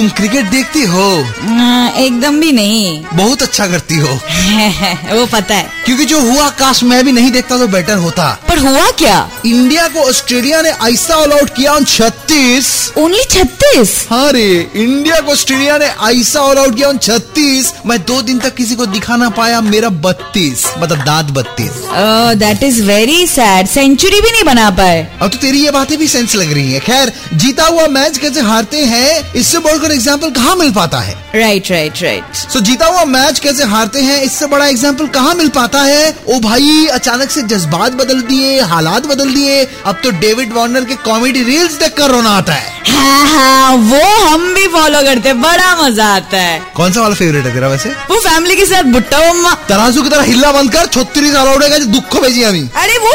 तुम क्रिकेट देखती हो? हाँ, एकदम भी नहीं। बहुत अच्छा करती हो। वो पता है। क्योंकि जो हुआ काश मैं भी नहीं देखता तो बेटर होता। पर हुआ क्या? इंडिया को ऑस्ट्रेलिया ने ऐसा ऑल आउट किया ऑन छत्तीस। ओनली छत्तीस? हाँ रे इंडिया को ऑस्ट्रेलिया ने ऐसा ऑल आउट किया ऑन छत्तीस। मैं दो दिन तक किसी को दिखा ना पाया मेरा बत्तीस मतलब दांत बत्तीस। That is very sad century भी नहीं बना पाए अब तो तेरी ये बातें भी सेंस लग रही है। खैर जीता हुआ मैच कैसे हारते हैं इससे बढ़कर एग्ज़ाम्पल कहाँ मिल पाता है? राइट राइट राइट सो जीता हुआ मैच कैसे हारते हैं इससे बड़ा एग्ज़ाम्पल कहाँ मिल पाता है? ओ भाई अचानक से जज्बात बदल दिए हालात बदल दिए अब तो डेविड वार्नर के कॉमेडी रील्स देख कर रोना आता है। हाँ हाँ वो हम भी फॉलो करते हैं बड़ा मज़ा आता है। कौन सा वाला फेवरेट है तेरा वैसे? वो फैमिली के साथ भुट्टा तराजू की तरह हिल्ला बंद कर छत्तीस साल उड़ेगा जो दुख को भेजी हमें अरे वो